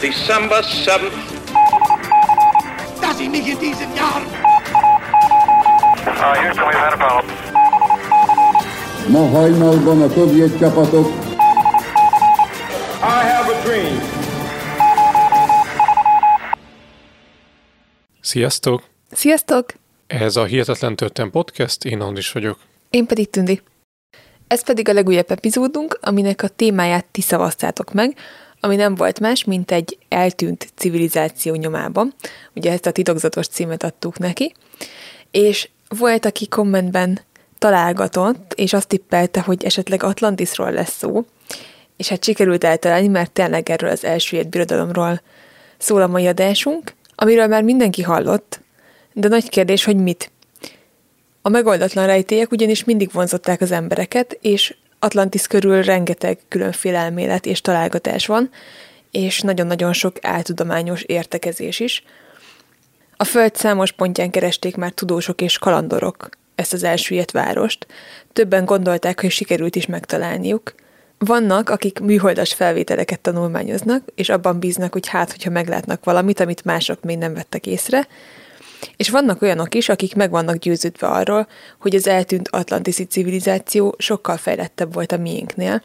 December 7th. dass ich mich in diesen Jahren Uh, Houston, we've had a problem. Ma hajnalban a szovjet csapatok I have a dream. Sziasztok! Sziasztok! Ez a Hihetetlen Történet Podcast, én Andris vagyok. Én pedig Tündi. Ez pedig a legújabb epizódunk, aminek a témáját ti szavaztátok meg, ami nem volt más, mint egy eltűnt civilizáció nyomában. Ugye ezt a titokzatos címet adtuk neki. És volt, aki kommentben találgatott, és azt tippelte, hogy esetleg Atlantisról lesz szó, és hát sikerült eltalálni, mert tényleg erről az első birodalomról szól a mai adásunk, amiről már mindenki hallott, de nagy kérdés, hogy mit. A megoldatlan rejtélyek ugyanis mindig vonzották az embereket, és Atlantis körül rengeteg különféle elmélet és találgatás van, és nagyon-nagyon sok áltudományos értekezés is. A Föld számos pontján keresték már tudósok és kalandorok ezt az elsüllyedt várost. Többen gondolták, hogy sikerült is megtalálniuk. Vannak, akik műholdas felvételeket tanulmányoznak, és abban bíznak, hogy hát, hogyha meglátnak valamit, amit mások még nem vettek észre, és vannak olyanok is, akik meg vannak győződve arról, hogy az eltűnt atlantiszi civilizáció sokkal fejlettebb volt a miénknél.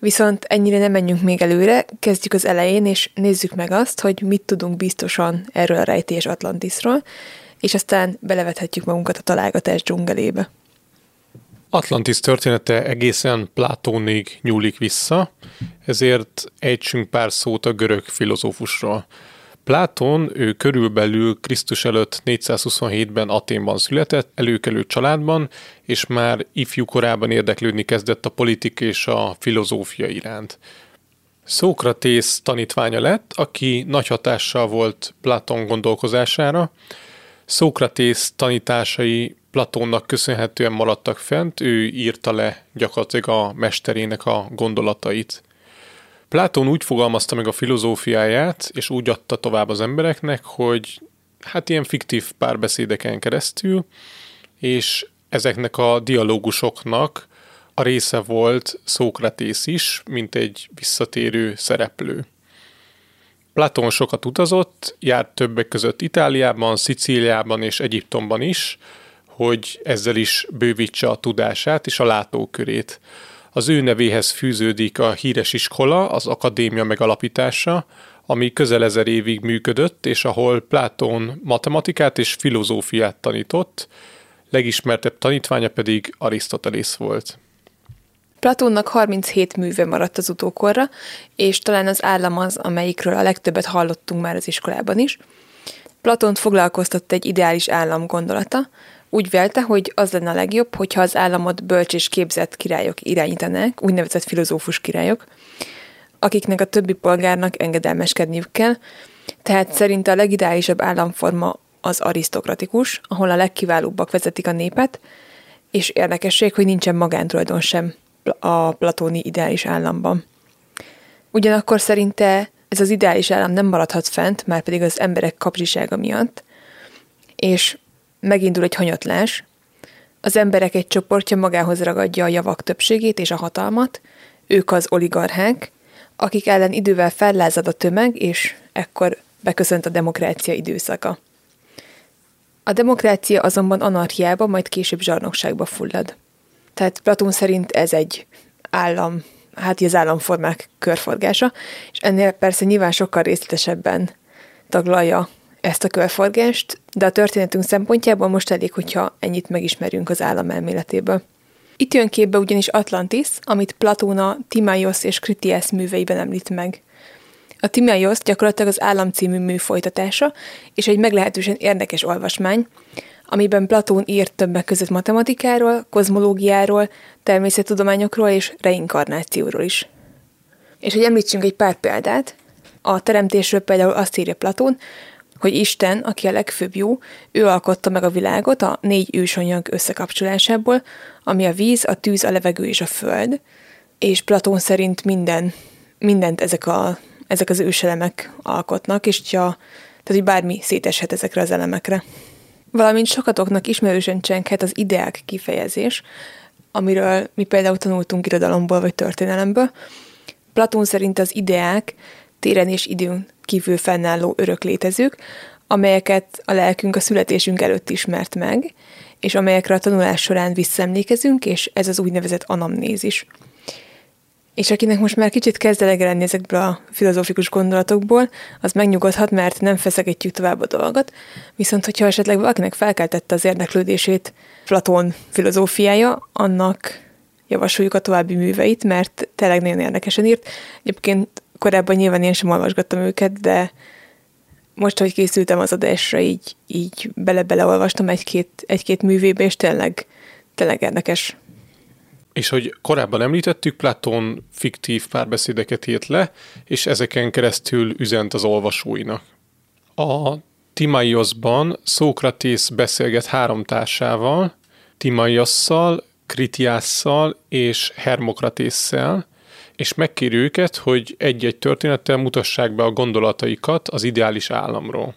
Viszont ennyire nem menjünk még előre, kezdjük az elején, és nézzük meg azt, hogy mit tudunk biztosan erről a rejtés Atlantisról, és aztán belevethetjük magunkat a találgatás dzsungelébe. Atlantis története egészen Platónig nyúlik vissza, ezért ejtsünk pár szót a görög filozófusról. Plátón, ő körülbelül Krisztus előtt 427-ben Aténban született, előkelő családban, és már ifjú korában érdeklődni kezdett a politika és a filozófia iránt. Szókratész tanítványa lett, aki nagy hatással volt Platón gondolkozására. Szókratész tanításai Platónnak köszönhetően maradtak fent, ő írta le gyakorlatilag a mesterének a gondolatait. Plátón úgy fogalmazta meg a filozófiáját, és úgy adta tovább az embereknek, hogy hát ilyen fiktív párbeszédeken keresztül, és ezeknek a dialógusoknak a része volt Szókratész is, mint egy visszatérő szereplő. Platón sokat utazott, járt többek között Itáliában, Szicíliában és Egyiptomban is, hogy ezzel is bővítse a tudását és a látókörét. Az ő nevéhez fűződik a híres iskola, az akadémia megalapítása, ami közel ezer évig működött, és ahol Platón matematikát és filozófiát tanított, legismertebb tanítványa pedig Arisztotelész volt. Platónnak 37 műve maradt az utókorra, és talán az állam az, amelyikről a legtöbbet hallottunk már az iskolában is. Platont foglalkoztatta egy ideális állam gondolata, úgy vélte, hogy az lenne a legjobb, hogyha az államot bölcs és képzett királyok irányítanák, úgynevezett filozófus királyok, akiknek a többi polgárnak engedelmeskedniük kell, tehát szerinte a legideálisabb államforma az arisztokratikus, ahol a legkiválóbbak vezetik a népet, és érdekesség, hogy nincsen magántulajdon sem a platóni ideális államban. Ugyanakkor szerinte ez az ideális állam nem maradhat fent, már pedig az emberek kapzsisága miatt, és megindul egy hanyatlás, az emberek egy csoportja magához ragadja a javak többségét és a hatalmat, ők az oligarchák, akik ellen idővel fellázad a tömeg, és ekkor beköszönt a demokrácia időszaka. A demokrácia azonban anarchiába, majd később zsarnokságba fullad. Tehát Platón szerint ez egy állam, hát az államformák körforgása, és ennél persze nyilván sokkal részletesebben taglalja ezt a körforgást, de a történetünk szempontjából most elég, hogyha ennyit megismerünk az állam elméletéből. Itt jön képbe ugyanis Atlantis, amit Platóna Timaios és Critias műveiben említ meg. A Timaios gyakorlatilag az állam című mű folytatása, és egy meglehetősen érdekes olvasmány, amiben Platón írt többek között matematikáról, kozmológiáról, természettudományokról és reinkarnációról is. És hogy említsünk egy pár példát, a teremtésről például azt írja Platón, hogy Isten, aki a legfőbb jó, ő alkotta meg a világot a négy ősanyag összekapcsolásából, ami a víz, a tűz, a levegő és a föld, és Platón szerint minden, mindent ezek, a, ezek az őselemek alkotnak, és ja, tehát, hogy bármi széteshet ezekre az elemekre. Valamint sokatoknak ismerősen csenghet az ideák kifejezés, amiről mi például tanultunk irodalomból vagy történelemből. Platón szerint az ideák téren és időn kívül fennálló örök létezők, amelyeket a lelkünk a születésünk előtt ismert meg, és amelyekre a tanulás során visszaemlékezünk, és ez az úgynevezett anamnézis. És akinek most már kicsit kezd lenni ezekből a filozófikus gondolatokból, az megnyugodhat, mert nem feszegetjük tovább a dolgot, viszont hogyha esetleg valakinek felkeltette az érdeklődését Platón filozófiája, annak javasoljuk a további műveit, mert tényleg nagyon érdekesen írt. Egyébként korábban nyilván én sem olvasgattam őket, de most, hogy készültem az adásra, így, így bele-beleolvastam egy-két, egy-két művébe, és tényleg, tényleg érdekes. És hogy korábban említettük, Platón fiktív párbeszédeket írt le, és ezeken keresztül üzent az olvasóinak. A Timaiosban Szókratész beszélget három társával, Timaiosszal, Kritiásszal és Hermokratésszel, és megkéri őket, hogy egy-egy történettel mutassák be a gondolataikat az ideális államról.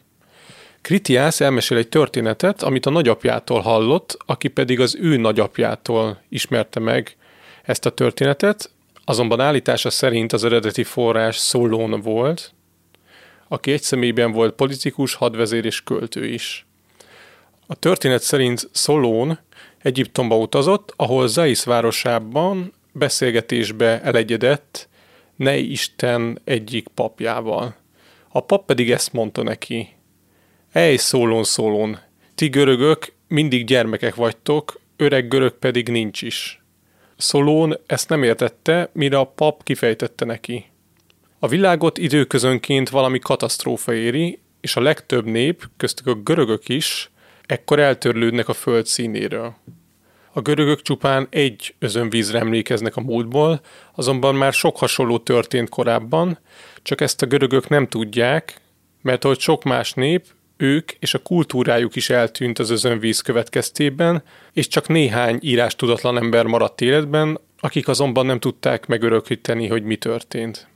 Kritiász elmesél egy történetet, amit a nagyapjától hallott, aki pedig az ő nagyapjától ismerte meg ezt a történetet, azonban állítása szerint az eredeti forrás Szolón volt, aki egy személyben volt politikus, hadvezér és költő is. A történet szerint Szolón Egyiptomba utazott, ahol Zaisz városában beszélgetésbe elegyedett Nei Isten egyik papjával. A pap pedig ezt mondta neki. Ej, szólón, szólón, ti görögök mindig gyermekek vagytok, öreg görög pedig nincs is. Szolón ezt nem értette, mire a pap kifejtette neki. A világot időközönként valami katasztrófa éri, és a legtöbb nép, köztük a görögök is, ekkor eltörlődnek a föld színéről. A görögök csupán egy özönvízre emlékeznek a múltból, azonban már sok hasonló történt korábban, csak ezt a görögök nem tudják, mert ahogy sok más nép, ők és a kultúrájuk is eltűnt az özönvíz következtében, és csak néhány írás tudatlan ember maradt életben, akik azonban nem tudták megörökíteni, hogy mi történt.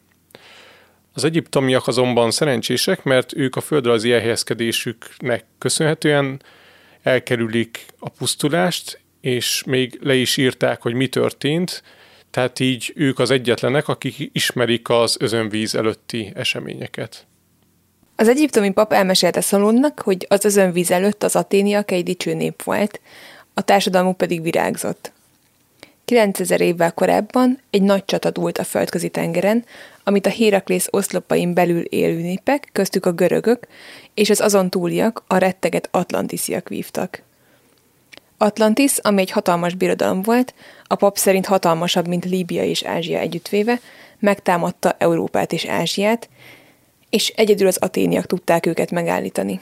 Az egyiptomiak azonban szerencsések, mert ők a földrajzi elhelyezkedésüknek köszönhetően elkerülik a pusztulást, és még le is írták, hogy mi történt, tehát így ők az egyetlenek, akik ismerik az özönvíz előtti eseményeket. Az egyiptomi pap elmesélte Szalonnak, hogy az özönvíz előtt az aténiak egy dicső nép volt, a társadalmuk pedig virágzott. 9000 évvel korábban egy nagy csata dúlt a földközi tengeren, amit a Héraklész oszlopain belül élő népek, köztük a görögök, és az azon túliak, a retteget atlantisziak vívtak. Atlantis, ami egy hatalmas birodalom volt, a pap szerint hatalmasabb, mint Líbia és Ázsia együttvéve, megtámadta Európát és Ázsiát, és egyedül az aténiak tudták őket megállítani.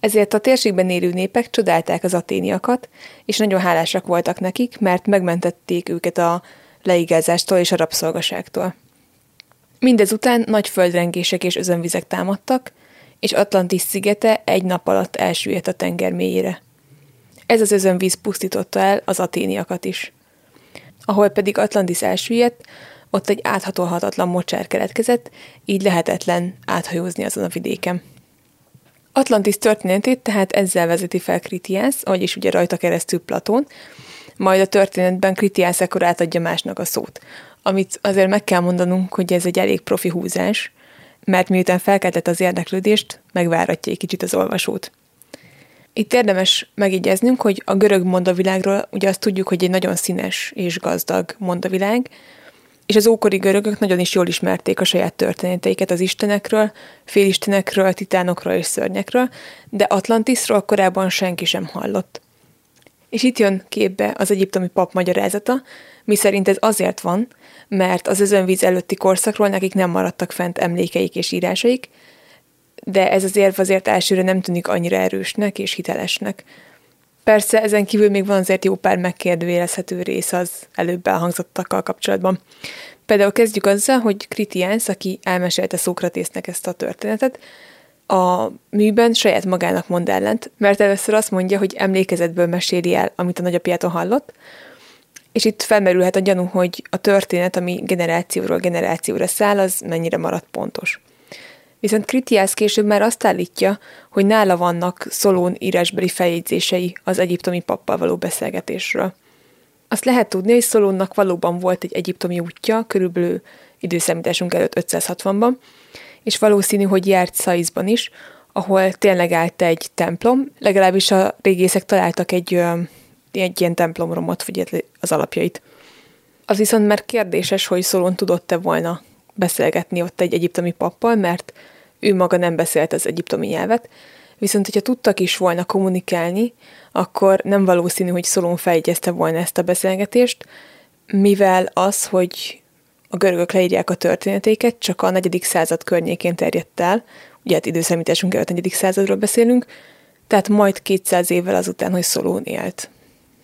Ezért a térségben élő népek csodálták az aténiakat, és nagyon hálásak voltak nekik, mert megmentették őket a leigázástól és a rabszolgaságtól. Mindezután nagy földrengések és özönvizek támadtak, és Atlantis szigete egy nap alatt elsüllyedt a tenger mélyére. Ez az özönvíz pusztította el az aténiakat is. Ahol pedig Atlantis elsüllyedt, ott egy áthatolhatatlan mocsár keletkezett, így lehetetlen áthajózni azon a vidéken. Atlantis történetét tehát ezzel vezeti fel Kritiász, vagyis ugye rajta keresztül Platón, majd a történetben Kritiász ekkor átadja másnak a szót, amit azért meg kell mondanunk, hogy ez egy elég profi húzás, mert miután felkeltett az érdeklődést, megváratja egy kicsit az olvasót. Itt érdemes megjegyeznünk, hogy a görög mondavilágról ugye azt tudjuk, hogy egy nagyon színes és gazdag mondavilág, és az ókori görögök nagyon is jól ismerték a saját történeteiket az istenekről, félistenekről, titánokról és szörnyekről, de Atlantisról korábban senki sem hallott. És itt jön képbe az egyiptomi pap magyarázata, mi szerint ez azért van, mert az özönvíz előtti korszakról nekik nem maradtak fent emlékeik és írásaik, de ez az érv azért elsőre nem tűnik annyira erősnek és hitelesnek. Persze ezen kívül még van azért jó pár megkérdőjelezhető rész az előbb elhangzottakkal kapcsolatban. Például kezdjük azzal, hogy Kritiánsz, aki elmesélte Szókratésznek ezt a történetet, a műben saját magának mond ellent, mert először azt mondja, hogy emlékezetből meséli el, amit a nagyapjától hallott, és itt felmerülhet a gyanú, hogy a történet, ami generációról generációra száll, az mennyire maradt pontos. Viszont Kritiász később már azt állítja, hogy nála vannak Szolón írásbeli feljegyzései az egyiptomi pappal való beszélgetésről. Azt lehet tudni, hogy Szolónnak valóban volt egy egyiptomi útja, körülbelül időszámításunk előtt 560-ban, és valószínű, hogy járt Szaizban is, ahol tényleg állt egy templom, legalábbis a régészek találtak egy, egy ilyen templomromot, vagy az alapjait. Az viszont már kérdéses, hogy Szolón tudott-e volna beszélgetni ott egy egyiptomi pappal, mert ő maga nem beszélt az egyiptomi nyelvet, viszont hogyha tudtak is volna kommunikálni, akkor nem valószínű, hogy Szolón feljegyezte volna ezt a beszélgetést, mivel az, hogy a görögök leírják a történetéket, csak a negyedik század környékén terjedt el, ugye hát időszámításunk előtt negyedik századról beszélünk, tehát majd 200 évvel azután, hogy Szolón élt.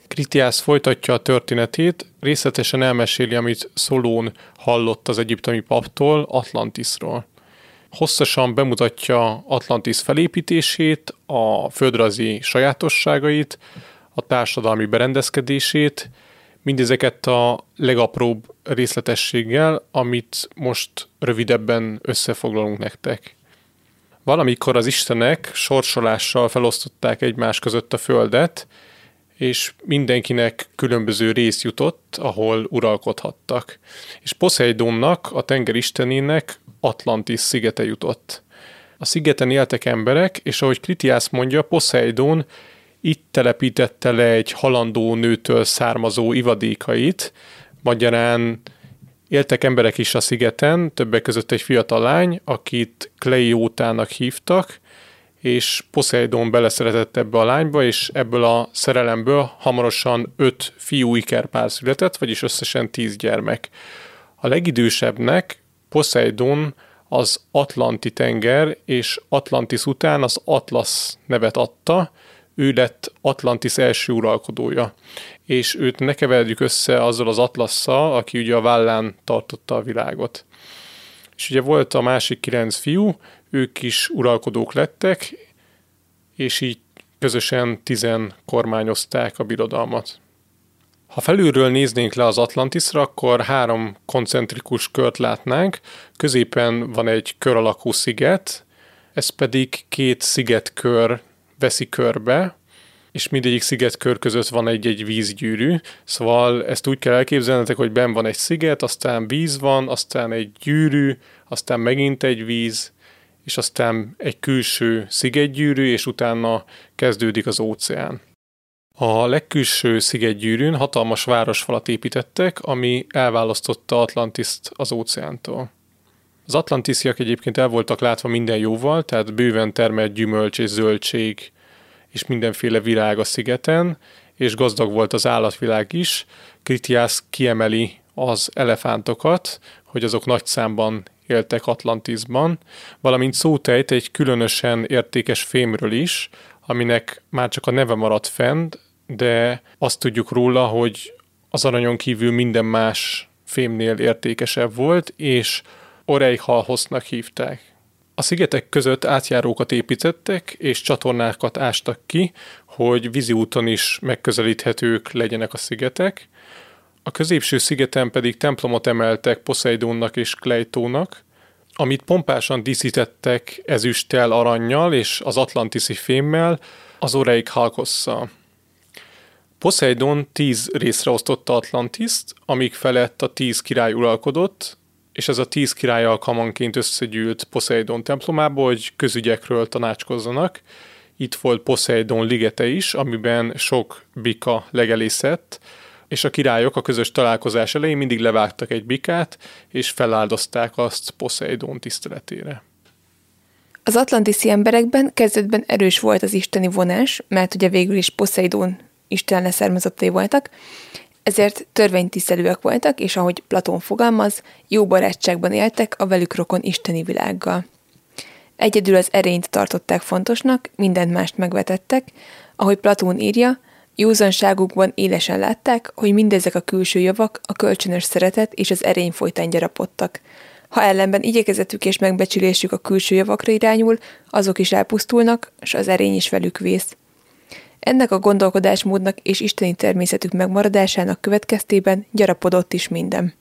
Kritiász folytatja a történetét, részletesen elmeséli, amit Szolón hallott az egyiptomi paptól, Atlantisról. Hosszasan bemutatja Atlantis felépítését, a földrajzi sajátosságait, a társadalmi berendezkedését, mindezeket a legapróbb részletességgel, amit most rövidebben összefoglalunk nektek. Valamikor az istenek sorsolással felosztották egymás között a földet, és mindenkinek különböző rész jutott, ahol uralkodhattak. És Poseidonnak, a tengeristenének Atlantis szigete jutott. A szigeten éltek emberek, és ahogy Kritiász mondja, Poseidon itt telepítette le egy halandó nőtől származó ivadékait, magyarán éltek emberek is a szigeten, többek között egy fiatal lány, akit Cleótának hívtak, és Poseidon beleszeretett ebbe a lányba, és ebből a szerelemből hamarosan öt fiú ikerpár született, vagyis összesen tíz gyermek. A legidősebbnek Poseidon az Atlanti tenger, és Atlantis után az Atlas nevet adta, ő lett Atlantis első uralkodója. És őt ne keverjük össze azzal az Atlasszal, aki ugye a vállán tartotta a világot. És ugye volt a másik kilenc fiú, ők is uralkodók lettek, és így közösen tizen kormányozták a birodalmat. Ha felülről néznénk le az Atlantisra, akkor három koncentrikus kört látnánk. Középen van egy kör alakú sziget, ez pedig két szigetkör veszi körbe, és mindegyik szigetkör között van egy-egy vízgyűrű, szóval ezt úgy kell elképzelnetek, hogy ben van egy sziget, aztán víz van, aztán egy gyűrű, aztán megint egy víz, és aztán egy külső szigetgyűrű, és utána kezdődik az óceán. A legkülső szigetgyűrűn hatalmas városfalat építettek, ami elválasztotta Atlantiszt az óceántól. Az atlantisziak egyébként el voltak látva minden jóval, tehát bőven termelt gyümölcs és zöldség és mindenféle virág a szigeten, és gazdag volt az állatvilág is. Kritiász kiemeli az elefántokat, hogy azok nagy számban éltek Atlantisban, valamint szótejt egy különösen értékes fémről is, aminek már csak a neve maradt fenn, de azt tudjuk róla, hogy az aranyon kívül minden más fémnél értékesebb volt, és Oreichalhosznak hívták. A szigetek között átjárókat építettek, és csatornákat ástak ki, hogy vízi úton is megközelíthetők legyenek a szigetek. A középső szigeten pedig templomot emeltek Poseidonnak és Kleitónak, amit pompásan díszítettek ezüsttel, aranyjal és az atlantiszi fémmel, az Oreik Halkosszal. Poseidon tíz részre osztotta Atlantiszt, amik felett a tíz király uralkodott, és ez a tíz király alkalmanként összegyűlt Poseidon templomába, hogy közügyekről tanácskozzanak. Itt volt Poseidon ligete is, amiben sok bika legelészett, és a királyok a közös találkozás elején mindig levágtak egy bikát, és feláldozták azt Poseidon tiszteletére. Az atlantiszi emberekben kezdetben erős volt az isteni vonás, mert ugye végül is Poseidon isten leszármazottai voltak, ezért törvénytisztelőek voltak, és ahogy Platón fogalmaz, jó barátságban éltek a velük rokon isteni világgal. Egyedül az erényt tartották fontosnak, mindent mást megvetettek, ahogy Platón írja, józanságukban élesen látták, hogy mindezek a külső javak a kölcsönös szeretet és az erény folytán gyarapodtak. Ha ellenben igyekezetük és megbecsülésük a külső javakra irányul, azok is elpusztulnak, s az erény is velük vész. Ennek a gondolkodásmódnak és isteni természetük megmaradásának következtében gyarapodott is minden.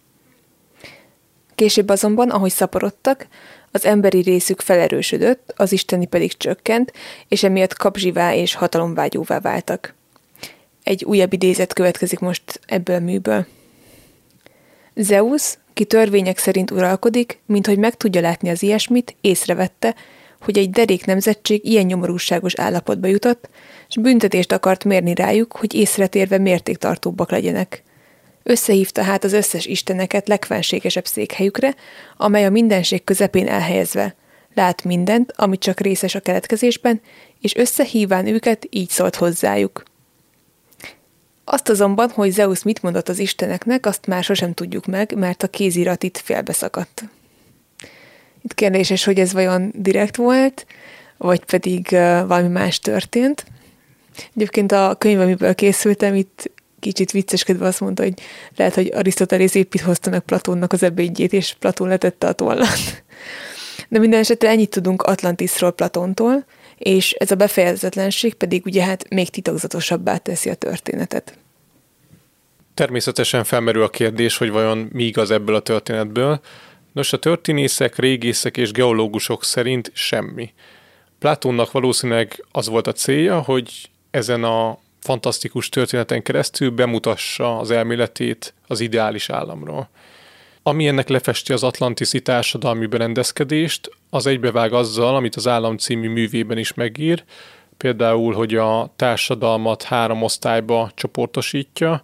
Később azonban, ahogy szaporodtak, az emberi részük felerősödött, az isteni pedig csökkent, és emiatt kapzsivá és hatalomvágyóvá váltak. Egy újabb idézet következik most ebből a műből. Zeus, ki törvények szerint uralkodik, mint hogy meg tudja látni az ilyesmit, észrevette, hogy egy derék nemzetség ilyen nyomorúságos állapotba jutott, és büntetést akart mérni rájuk, hogy észretérve mértéktartóbbak legyenek. Összehívta hát az összes isteneket legfenségesebb székhelyükre, amely a mindenség közepén elhelyezve. Lát mindent, amit csak részes a keletkezésben, és összehíván őket így szólt hozzájuk. Azt azonban, hogy Zeus mit mondott az isteneknek, azt már sosem tudjuk meg, mert a kézirat itt félbeszakadt. Itt kérdéses, hogy ez vajon direkt volt, vagy pedig valami más történt. Egyébként a könyv, amiből készültem, itt kicsit vicceskedve azt mondta, hogy lehet, hogy Arisztotelész épp itt hozta meg Platónnak az ebédjét, és Platón letette a tollat. De minden esetre ennyit tudunk Atlantisról Platontól, és ez a befejezetlenség pedig ugye hát még titokzatosabbá teszi a történetet. Természetesen felmerül a kérdés, hogy vajon mi igaz ebből a történetből. Nos, a történészek, régészek és geológusok szerint semmi. Platónnak valószínűleg az volt a célja, hogy ezen a fantasztikus történeten keresztül bemutassa az elméletét az ideális államról. Ami ennek lefesti az atlantiszi társadalmi berendezkedést, az egybevág azzal, amit az állam című művében is megír, például, hogy a társadalmat három osztályba csoportosítja,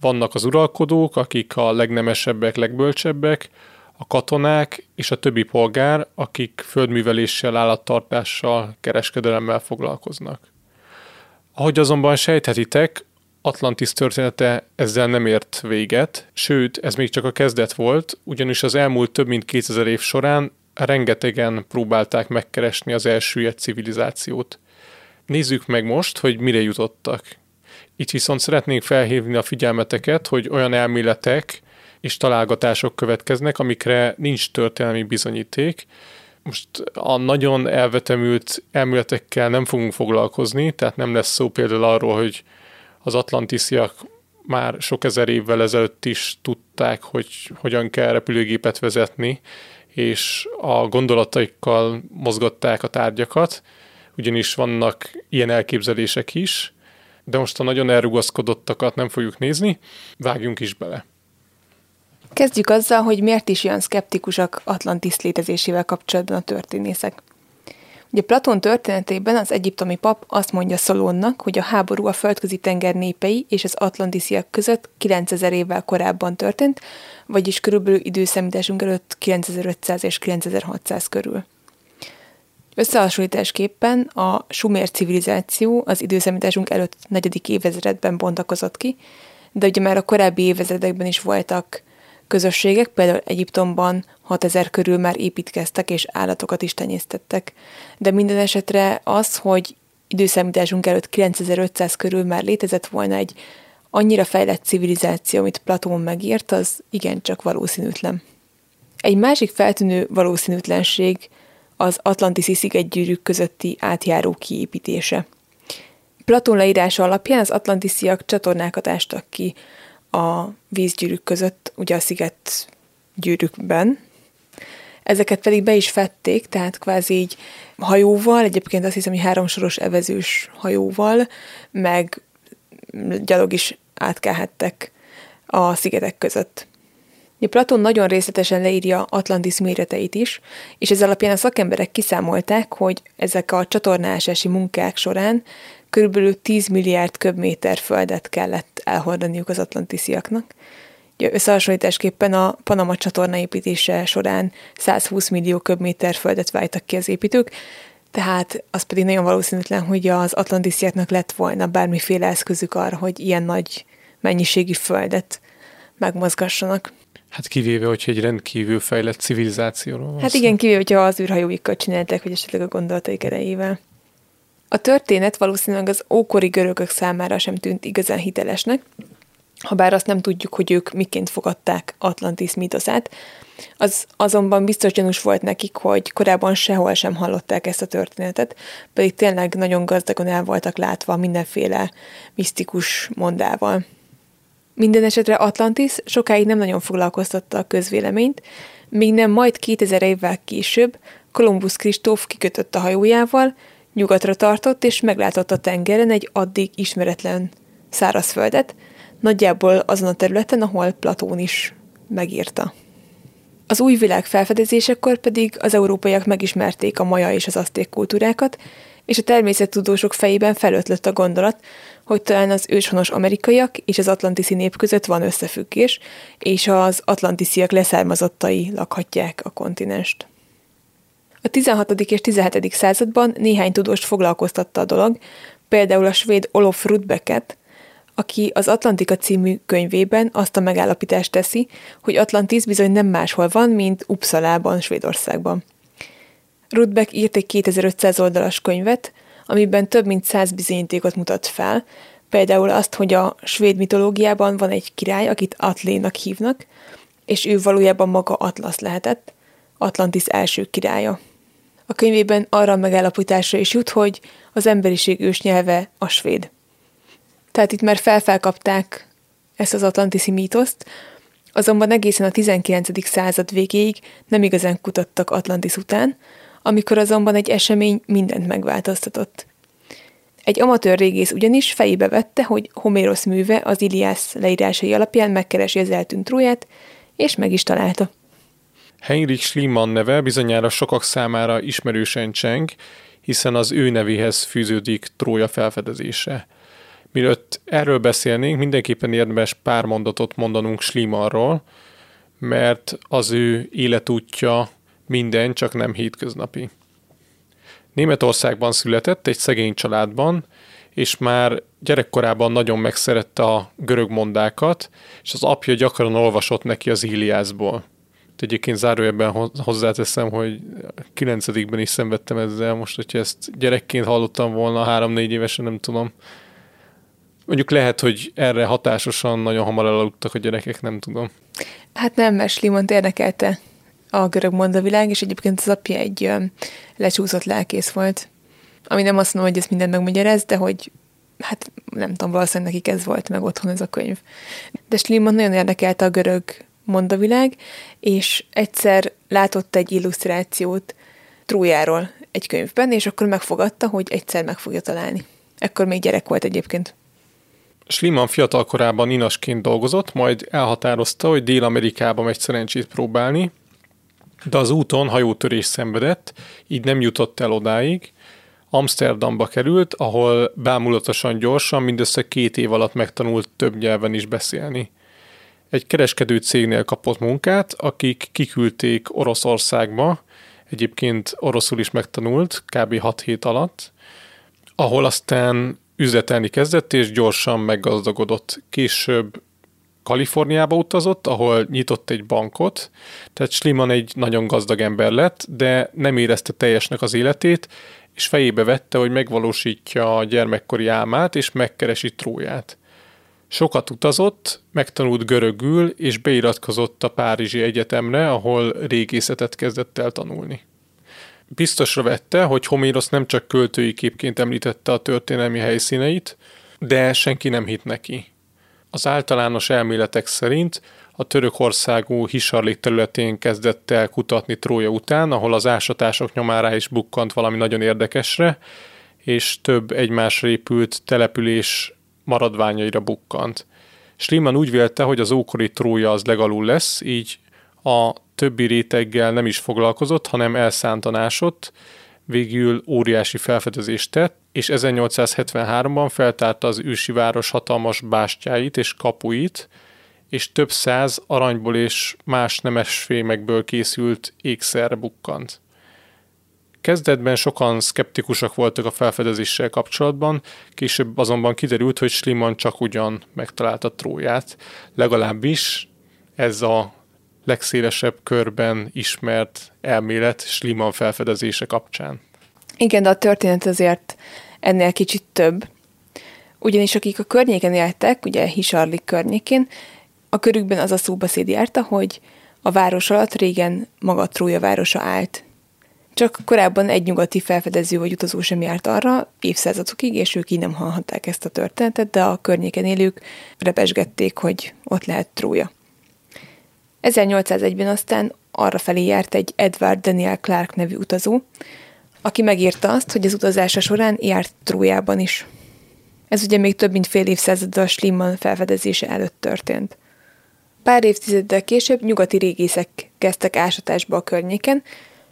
vannak az uralkodók, akik a legnemesebbek, legbölcsebbek, a katonák és a többi polgár, akik földműveléssel, állattartással, kereskedelemmel foglalkoznak. Ahogy azonban sejthetitek, Atlantis története ezzel nem ért véget, sőt, ez még csak a kezdet volt, ugyanis az elmúlt több mint 2000 év során rengetegen próbálták megkeresni az elsüllyedt civilizációt. Nézzük meg most, hogy mire jutottak. Itt viszont szeretnénk felhívni a figyelmeteket, hogy olyan elméletek és találgatások következnek, amikre nincs történelmi bizonyíték, most a nagyon elvetemült elméletekkel nem fogunk foglalkozni, tehát nem lesz szó például arról, hogy az atlantisziak már sok ezer évvel ezelőtt is tudták, hogy hogyan kell repülőgépet vezetni, és a gondolataikkal mozgatták a tárgyakat, ugyanis vannak ilyen elképzelések is, de most a nagyon elrugaszkodottakat nem fogjuk nézni, vágjunk is bele. Kezdjük azzal, hogy miért is olyan szkeptikusak Atlantis létezésével kapcsolatban a történészek. Ugye Platón történetében az egyiptomi pap azt mondja Szolónnak, hogy a háború a földközi tenger népei és az atlantisziak között 9000 évvel korábban történt, vagyis körülbelül időszámításunk előtt 9500 és 9600 körül. Összehasonlításképpen a sumér civilizáció az időszámításunk előtt negyedik évezredben bontakozott ki, de ugye már a korábbi évezredekben is voltak közösségek, például Egyiptomban 6000 körül már építkeztek és állatokat is tenyésztettek. De minden esetre az, hogy időszámításunk előtt 9500 körül már létezett volna egy annyira fejlett civilizáció, amit Platón megírt, az igencsak valószínűtlen. Egy másik feltűnő valószínűtlenség az Atlantiszi szigetgyűrűk közötti átjáró kiépítése. Platón leírása alapján az atlantisziak csatornákat ástak ki a vízgyűrűk között, ugye a sziget gyűrűkben. Ezeket pedig be is fették, tehát kvázi így hajóval, egyébként azt hiszem, hogy háromsoros evezős hajóval, meg gyalog is átkelhettek a szigetek között. Ja, Platon nagyon részletesen leírja Atlantis méreteit is, és ez alapján a szakemberek kiszámolták, hogy ezek a csatornásási munkák során körülbelül 10 milliárd köbméter földet kellett elhordaniuk az atlantisziaknak. Összehasonlításképpen a Panama csatorna építése során 120 millió köbméter földet váltak ki az építők, tehát az pedig nagyon valószínűtlen, hogy az atlantisziaknak lett volna bármiféle eszközük arra, hogy ilyen nagy mennyiségű földet megmozgassanak. Hát kivéve, hogyha egy rendkívül fejlett civilizációról van Hát igen, kivéve, hogyha az űrhajóikkal csinálták, vagy esetleg a gondolataik erejével. A történet valószínűleg az ókori görögök számára sem tűnt igazán hitelesnek, ha bár azt nem tudjuk, hogy ők miként fogadták Atlantis mítoszát, az azonban biztos gyanús volt nekik, hogy korábban sehol sem hallották ezt a történetet, pedig tényleg nagyon gazdagon el voltak látva mindenféle misztikus mondával. Minden esetre Atlantis sokáig nem nagyon foglalkoztatta a közvéleményt, míg nem majd 2000 évvel később Kolumbusz Kristóf kikötött a hajójával, nyugatra tartott és meglátott a tengeren egy addig ismeretlen szárazföldet, nagyjából azon a területen, ahol Platón is megírta. Az új világ felfedezésekor pedig az európaiak megismerték a maja és az aszték kultúrákat, és a természettudósok fejében felötlött a gondolat, hogy talán az őshonos amerikaiak és az atlantiszi nép között van összefüggés, és az atlantisziak leszármazottai lakhatják a kontinenst. A 16. és 17. században néhány tudóst foglalkoztatta a dolog, például a svéd Olof Rudbecket, aki az Atlantika című könyvében azt a megállapítást teszi, hogy Atlantis bizony nem máshol van, mint Uppsalában, Svédországban. Rudbeck írt egy 2500 oldalas könyvet, amiben több mint száz bizonyítékot mutat fel, például azt, hogy a svéd mitológiában van egy király, akit Atlénak hívnak, és ő valójában maga Atlasz lehetett, Atlantis első királya. A könyvében arra a megállapításra is jut, hogy az emberiség ősnyelve a svéd. Tehát itt már felfelkapták ezt az atlantiszi mítoszt, azonban egészen a 19. század végéig nem igazán kutattak Atlantis után, amikor azonban egy esemény mindent megváltoztatott. Egy amatőr régész ugyanis fejébe vette, hogy Homérosz műve az Iliász leírásai alapján megkeresi az eltűnt tróját, és meg is találta. Heinrich Schliemann neve bizonyára sokak számára ismerősen cseng, hiszen az ő nevéhez fűződik Trója felfedezése. Mielőtt erről beszélnénk, mindenképpen érdemes pár mondatot mondanunk Schliemannról, mert az ő életútja minden, csak nem hétköznapi. Németországban született egy szegény családban, és már gyerekkorában nagyon megszerette a görög mondákat, és az apja gyakran olvasott neki az Iliászból. Egyébként zárójelben hozzáteszem, hogy 9 is szenvedtem ezzel, most, hogyha ezt gyerekként hallottam volna, három-négy évesen, nem tudom. Mondjuk lehet, hogy erre hatásosan nagyon hamar elaludtak a gyerekek, nem tudom. Hát nem, mert Slimont érdekelte a görög mondavilág, és egyébként az apja egy ö, lecsúszott lelkész volt. Ami nem azt mondom, hogy ezt mindent megmagyaráz, de hogy hát nem tudom, valószínűleg nekik ez volt meg otthon ez a könyv. De Schliemann nagyon érdekelte a görög mondavilág, és egyszer látott egy illusztrációt Trójáról egy könyvben, és akkor megfogadta, hogy egyszer meg fogja találni. Ekkor még gyerek volt egyébként. Schliemann fiatal korában inasként dolgozott, majd elhatározta, hogy Dél-Amerikába megy szerencsét próbálni, de az úton hajótörés szenvedett, így nem jutott el odáig. Amsterdamba került, ahol bámulatosan gyorsan, mindössze két év alatt megtanult több nyelven is beszélni. Egy kereskedő cégnél kapott munkát, akik kiküldték Oroszországba, egyébként oroszul is megtanult, kb. 6 hét alatt, ahol aztán üzletelni kezdett, és gyorsan meggazdagodott. Később Kaliforniába utazott, ahol nyitott egy bankot, tehát Schliemann egy nagyon gazdag ember lett, de nem érezte teljesnek az életét, és fejébe vette, hogy megvalósítja a gyermekkori álmát, és megkeresi tróját. Sokat utazott, megtanult görögül, és beiratkozott a Párizsi Egyetemre, ahol régészetet kezdett el tanulni. Biztosra vette, hogy Homérosz nem csak költői képként említette a történelmi helyszíneit, de senki nem hitt neki. Az általános elméletek szerint a Törökországú Hisarlik területén kezdett el kutatni Trója után, ahol az ásatások nyomára is bukkant valami nagyon érdekesre, és több egymásra épült település maradványaira bukkant. Schliemann úgy vélte, hogy az ókori Trója az legalul lesz, így a többi réteggel nem is foglalkozott, hanem elszántanásott, végül óriási felfedezést tett, és 1873-ban feltárta az ősi város hatalmas bástyáit és kapuit, és több száz aranyból és más nemes fémekből készült ékszerre bukkant. Kezdetben sokan szkeptikusak voltak a felfedezéssel kapcsolatban, később azonban kiderült, hogy Schliemann csak ugyan megtalálta Tróját, legalábbis ez a legszélesebb körben ismert elmélet Schliemann felfedezése kapcsán. Igen, de a történet azért ennél kicsit több. Ugyanis akik a környéken éltek, ugye Hisarlik környékén, a körükben az a szóbeszéd járta, hogy a város alatt régen maga Trója városa állt. Csak korábban egy nyugati felfedező vagy utazó sem járt arra évszázadokig, és ők így nem hallhatták ezt a történetet, de a környéken élők repesgették, hogy ott lehet Trója. 1801-ben aztán arra felé járt egy Edward Daniel Clark nevű utazó, aki megírta azt, hogy az utazása során járt Trójában is. Ez ugye még több mint fél évszázaddal Schliemann felfedezése előtt történt. Pár évtizeddel később nyugati régészek kezdtek ásatásba a környéken,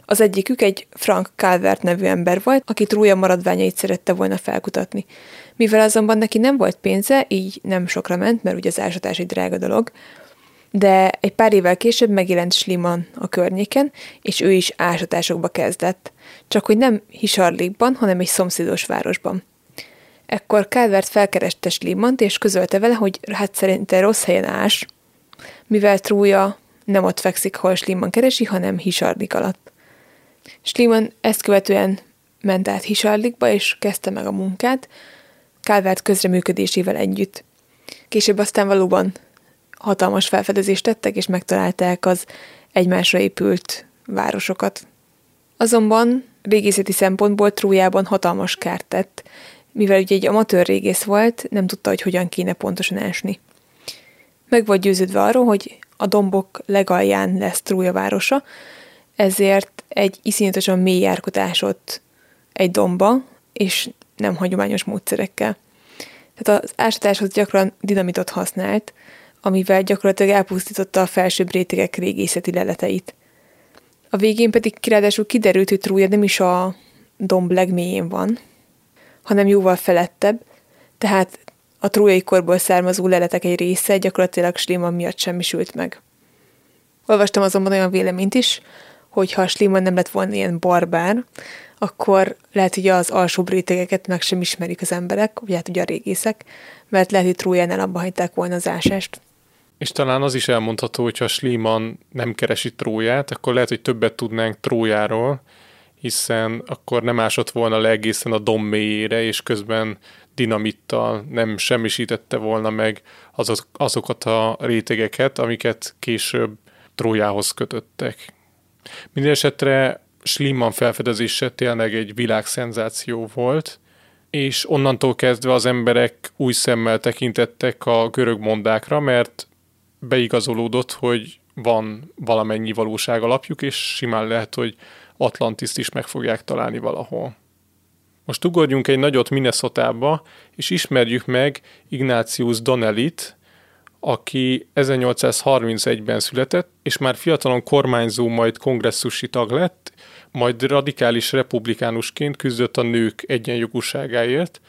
az egyikük egy Frank Calvert nevű ember volt, aki Trója maradványait szerette volna felkutatni. Mivel azonban neki nem volt pénze, így nem sokra ment, mert ugye az ásatás egy drága dolog, de egy pár évvel később megjelent Sliman a környéken, és ő is ásatásokba kezdett. Csak hogy nem Hisarlikban, hanem egy szomszédos városban. Ekkor Calvert felkereste Slimant, és közölte vele, hogy hát szerinte rossz helyen ás, mivel Trója nem ott fekszik, hol Sliman keresi, hanem Hisarlik alatt. Sliman ezt követően ment át Hisarlikba, és kezdte meg a munkát, Calvert közreműködésével együtt. Később aztán valóban hatalmas felfedezést tettek, és megtalálták az egymásra épült városokat. Azonban régészeti szempontból Trójában hatalmas kárt tett, mivel ugye egy amatőr régész volt, nem tudta, hogy hogyan kéne pontosan ásni. Meg volt győződve arról, hogy a dombok legalján lesz Trója városa, ezért egy iszonyatosan mély járkotásot egy domba, és nem hagyományos módszerekkel. Tehát az ásatáshoz gyakran dinamitot használt, amivel gyakorlatilag elpusztította a felsőbb rétegek régészeti leleteit. A végén pedig kiráadásul kiderült, hogy Trója nem is a domb legmélyén van, hanem jóval felettebb, tehát a trójai korból származó leletek egy része gyakorlatilag Sliman miatt semmisült meg. Olvastam azonban olyan véleményt is, hogy ha Sliman nem lett volna ilyen barbár, akkor lehet, hogy az alsó rétegeket meg sem ismerik az emberek, vagy hát ugye a régészek, mert lehet, hogy Trójánál abba hagyták volna az ásást. És talán az is elmondható, hogy ha Sliman nem keresi Tróját, akkor lehet, hogy többet tudnánk Trójáról, hiszen akkor nem ásott volna le egészen a dom mélyére, és közben dinamittal nem semmisítette volna meg azok, azokat a rétegeket, amiket később Trójához kötöttek. Mindenesetre Schliemann felfedezése tényleg egy világszenzáció volt, és onnantól kezdve az emberek új szemmel tekintettek a görög mondákra, mert beigazolódott, hogy van valamennyi valóság alapjuk, és simán lehet, hogy Atlantiszt is meg fogják találni valahol. Most ugorjunk egy nagyot Minnesotába, és ismerjük meg Ignatius Donnellit, aki 1831-ben született, és már fiatalon kormányzó, majd kongresszusi tag lett, majd radikális republikánusként küzdött a nők egyenjogúságáért,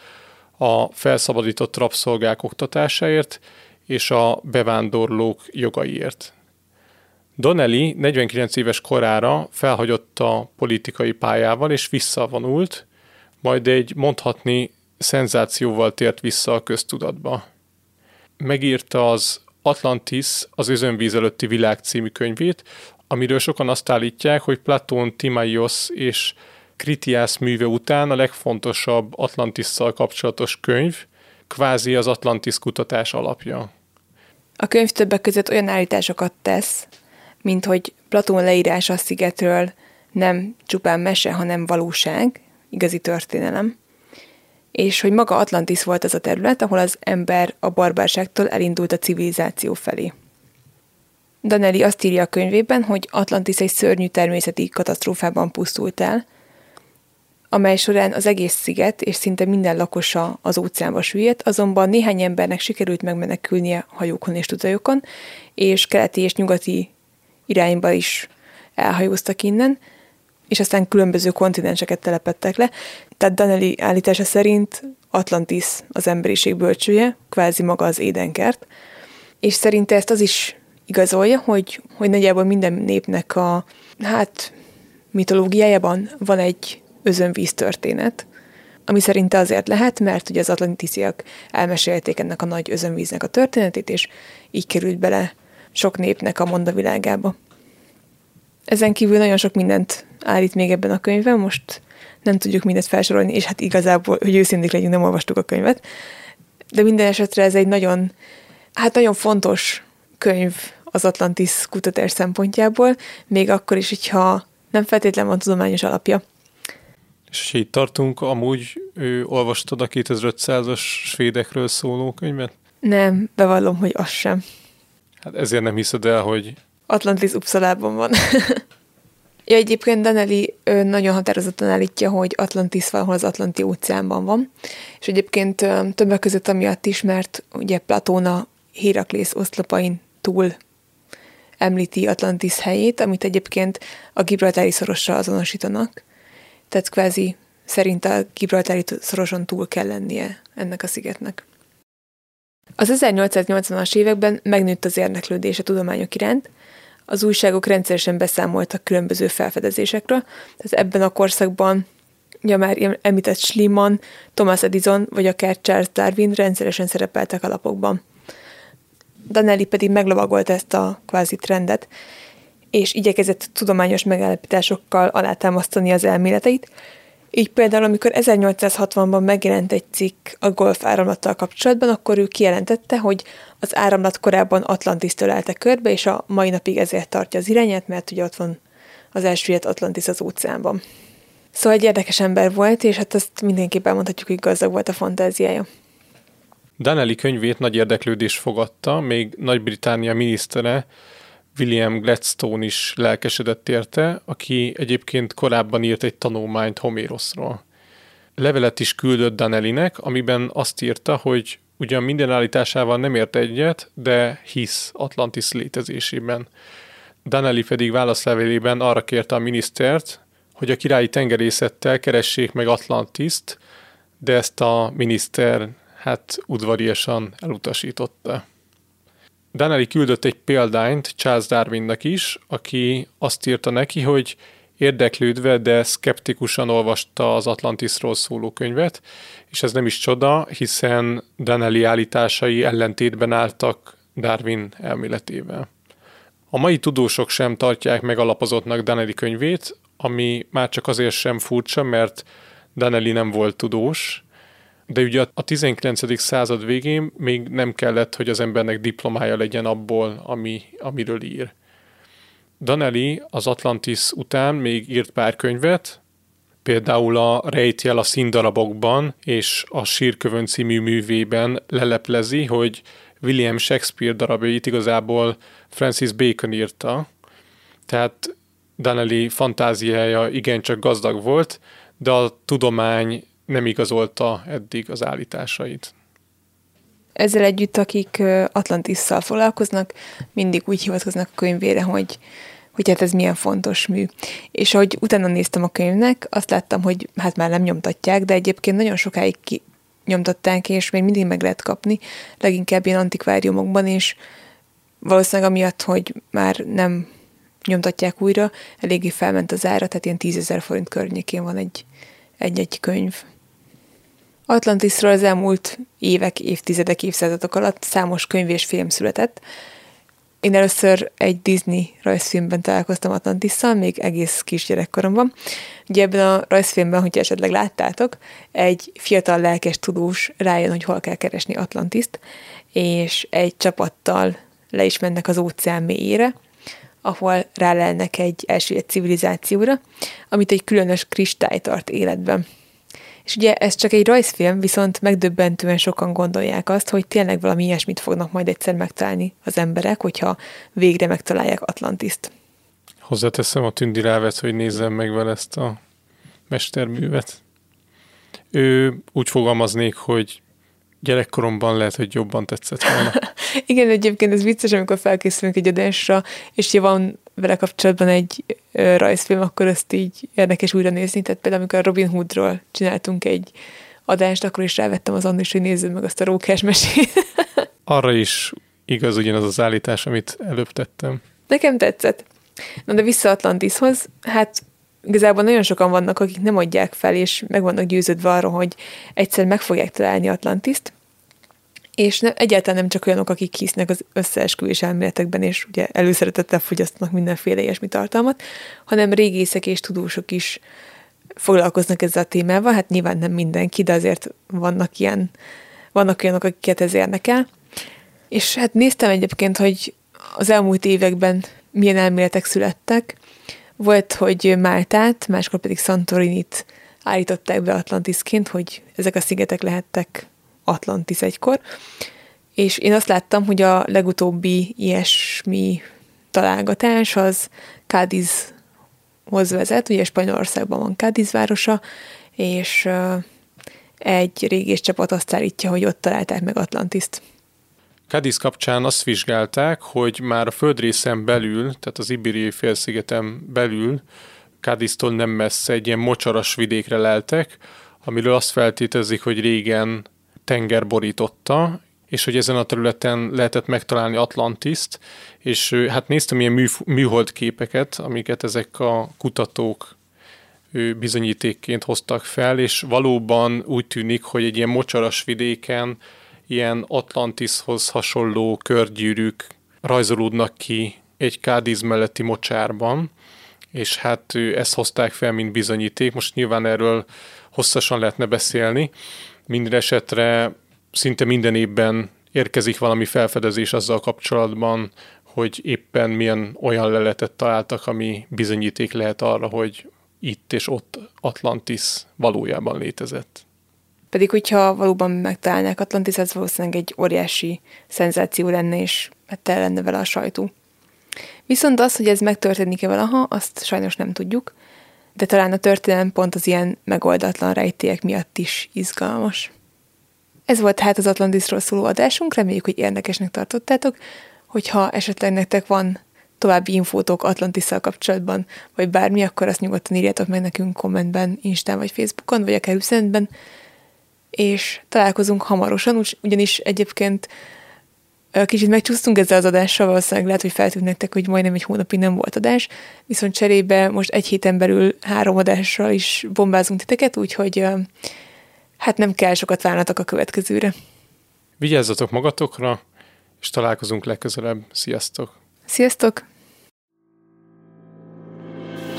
a felszabadított rabszolgák oktatásáért és a bevándorlók jogaiért. Donnelly 49 éves korára felhagyott a politikai pályával és visszavonult, majd egy mondhatni szenzációval tért vissza a köztudatba. Megírta az Atlantis, az özönvíz előtti világ című könyvét, amiről sokan azt állítják, hogy Platón, Timaios és Kritiász műve után a legfontosabb Atlantisszal kapcsolatos könyv, kvázi az Atlantis kutatás alapja. A könyv többek között olyan állításokat tesz, mint hogy Platón leírása a szigetről nem csupán mese, hanem valóság, igazi történelem, és hogy maga Atlantis volt az a terület, ahol az ember a barbárságtól elindult a civilizáció felé. Danelli azt írja a könyvében, hogy Atlantis egy szörnyű természeti katasztrófában pusztult el, amely során az egész sziget és szinte minden lakosa az óceánba süllyedt, azonban néhány embernek sikerült megmenekülnie hajókon és tutajokon, és keleti és nyugati irányba is elhajóztak innen, és aztán különböző kontinenseket telepettek le. Tehát Danelli állítása szerint Atlantis az emberiség bölcsője, kvázi maga az édenkert, és szerinte ezt az is igazolja, hogy, hogy nagyjából minden népnek a hát mitológiájában van egy özönvíz történet, ami szerinte azért lehet, mert ugye az atlantisziak elmesélték ennek a nagy özönvíznek a történetét, és így került bele sok népnek a mondavilágába. Ezen kívül nagyon sok mindent állít még ebben a könyvben, most nem tudjuk mindet felsorolni, és hát igazából, hogy őszinték legyünk, nem olvastuk a könyvet, de minden esetre ez egy nagyon, hát nagyon fontos könyv az Atlantis kutatás szempontjából, még akkor is, hogyha nem feltétlenül van tudományos alapja. És itt tartunk, amúgy ő, olvastad a 2500-as svédekről szóló könyvet? Nem, bevallom, hogy az sem. Hát ezért nem hiszed el, hogy... Atlantis Uppsalában van. ja, egyébként Danelli nagyon határozottan állítja, hogy Atlantis valahol az Atlanti óceánban van, és egyébként többek között amiatt is, mert ugye Platóna Héraklész oszlopain túl említi Atlantis helyét, amit egyébként a Gibraltári szorosra azonosítanak. Tehát kvázi szerint a Gibraltári szoroson túl kell lennie ennek a szigetnek. Az 1880-as években megnőtt az érdeklődés a tudományok iránt, az újságok rendszeresen beszámoltak különböző felfedezésekről, tehát ebben a korszakban ja már említett Schliemann, Thomas Edison vagy akár Charles Darwin rendszeresen szerepeltek a lapokban. Danelli pedig meglovagolt ezt a kvázi trendet, és igyekezett tudományos megállapításokkal alátámasztani az elméleteit, így például, amikor 1860-ban megjelent egy cikk a golf áramlattal kapcsolatban, akkor ő kijelentette, hogy az áramlat korábban Atlantis tölelte körbe, és a mai napig ezért tartja az irányát, mert ugye ott van az első Atlantis az óceánban. Szóval egy érdekes ember volt, és hát ezt mindenképpen mondhatjuk, hogy gazdag volt a fantáziája. Danelli könyvét nagy érdeklődés fogadta, még Nagy-Británia minisztere William Gladstone is lelkesedett érte, aki egyébként korábban írt egy tanulmányt Homérosról. Levelet is küldött Danellinek, amiben azt írta, hogy ugyan minden állításával nem ért egyet, de hisz Atlantis létezésében. Danelli pedig válaszlevelében arra kérte a minisztert, hogy a királyi tengerészettel keressék meg Atlantiszt, de ezt a miniszter hát udvariasan elutasította. Danelli küldött egy példányt Charles Darwinnak is, aki azt írta neki, hogy érdeklődve, de szkeptikusan olvasta az Atlantisról szóló könyvet, és ez nem is csoda, hiszen Danelli állításai ellentétben álltak Darwin elméletével. A mai tudósok sem tartják megalapozottnak Danelli könyvét, ami már csak azért sem furcsa, mert Danelli nem volt tudós, de ugye a 19. század végén még nem kellett, hogy az embernek diplomája legyen abból, ami, amiről ír. Danelli az Atlantis után még írt pár könyvet, például a Rejtjel a színdarabokban és a Sírkövön című művében leleplezi, hogy William Shakespeare darabjait igazából Francis Bacon írta, tehát Danelli fantáziája igencsak gazdag volt, de a tudomány nem igazolta eddig az állításait. Ezzel együtt, akik Atlantisszal foglalkoznak, mindig úgy hivatkoznak a könyvére, hogy, hogy hát ez milyen fontos mű. És ahogy utána néztem a könyvnek, azt láttam, hogy hát már nem nyomtatják, de egyébként nagyon sokáig ki nyomtatták, és még mindig meg lehet kapni, leginkább ilyen antikváriumokban, és valószínűleg amiatt, hogy már nem nyomtatják újra, eléggé felment az ára, tehát ilyen tízezer forint környékén van egy, egy-egy könyv. Atlantisról az elmúlt évek, évtizedek, évszázadok alatt számos könyv és film született. Én először egy Disney rajzfilmben találkoztam Atlantisszal, még egész kisgyerekkoromban. Ugye ebben a rajzfilmben, hogyha esetleg láttátok, egy fiatal lelkes tudós rájön, hogy hol kell keresni Atlantiszt, és egy csapattal le is mennek az óceán mélyére, ahol rálelnek egy első civilizációra, amit egy különös kristály tart életben. És ugye ez csak egy rajzfilm, viszont megdöbbentően sokan gondolják azt, hogy tényleg valami ilyesmit fognak majd egyszer megtalálni az emberek, hogyha végre megtalálják Atlantiszt. Hozzáteszem a tündi rávet, hogy nézzem meg vele ezt a mesterművet. Ő úgy fogalmaznék, hogy gyerekkoromban lehet, hogy jobban tetszett volna. Igen, egyébként ez vicces, amikor felkészülünk egy adásra, és ha van vele kapcsolatban egy rajzfilm, akkor ezt így érdekes újra nézni. Tehát például, amikor a Robin Hoodról csináltunk egy adást, akkor is rávettem az is, hogy nézzük meg azt a rókás mesét. Arra is igaz ugyanaz az állítás, amit előbb tettem. Nekem tetszett. Na de vissza Atlantishoz, hát igazából nagyon sokan vannak, akik nem adják fel, és meg vannak győződve arról, hogy egyszer meg fogják találni Atlantiszt, és ne, egyáltalán nem csak olyanok, akik hisznek az összeesküvés elméletekben, és ugye előszeretettel fogyasztanak mindenféle ilyesmi tartalmat, hanem régészek és tudósok is foglalkoznak ezzel a témával, hát nyilván nem mindenki, de azért vannak ilyen, vannak olyanok, akiket ez érdekel. És hát néztem egyébként, hogy az elmúlt években milyen elméletek születtek. Volt, hogy Máltát, máskor pedig Santorinit állították be Atlantisként, hogy ezek a szigetek lehettek Atlantis egykor, és én azt láttam, hogy a legutóbbi ilyesmi találgatás az Cádizhoz vezet, ugye Spanyolországban van Cádiz városa, és egy régész csapat azt állítja, hogy ott találták meg Atlantiszt. Cadiz kapcsán azt vizsgálták, hogy már a földrészen belül, tehát az Ibériai félszigeten belül Cadiztól nem messze egy ilyen mocsaras vidékre leltek, amiről azt feltétezik, hogy régen tenger borította, és hogy ezen a területen lehetett megtalálni Atlantiszt, és hát néztem ilyen mű, műhold képeket, amiket ezek a kutatók bizonyítékként hoztak fel, és valóban úgy tűnik, hogy egy ilyen mocsaras vidéken ilyen Atlantishoz hasonló körgyűrűk rajzolódnak ki egy Kádiz melletti mocsárban, és hát ezt hozták fel, mint bizonyíték. Most nyilván erről hosszasan lehetne beszélni. Minden esetre szinte minden évben érkezik valami felfedezés azzal kapcsolatban, hogy éppen milyen olyan leletet találtak, ami bizonyíték lehet arra, hogy itt és ott Atlantis valójában létezett. Pedig, hogyha valóban megtalálnák Atlantis, ez valószínűleg egy óriási szenzáció lenne, és hát lenne vele a sajtó. Viszont az, hogy ez megtörténik-e valaha, azt sajnos nem tudjuk, de talán a történelem pont az ilyen megoldatlan rejtélyek miatt is izgalmas. Ez volt hát az Atlantisról szóló adásunk, reméljük, hogy érdekesnek tartottátok, hogyha esetleg nektek van további infótok Atlantisszal kapcsolatban, vagy bármi, akkor azt nyugodtan írjátok meg nekünk kommentben, Instán vagy Facebookon, vagy akár üzenetben, és találkozunk hamarosan, ugyanis egyébként kicsit megcsúsztunk ezzel az adással, valószínűleg lehet, hogy feltűnt nektek, hogy majdnem egy hónapig nem volt adás, viszont cserébe most egy héten belül három adással is bombázunk titeket, úgyhogy hát nem kell sokat várnatok a következőre. Vigyázzatok magatokra, és találkozunk legközelebb. Sziasztok! Sziasztok!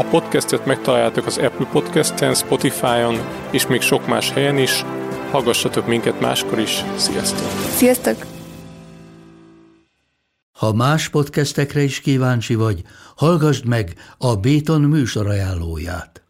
A podcastet megtaláljátok az Apple Podcast-en, Spotify-on és még sok más helyen is. Hallgassatok minket máskor is. Sziasztok! Sziasztok! Ha más podcastekre is kíváncsi vagy, hallgassd meg a Béton műsor ajánlóját.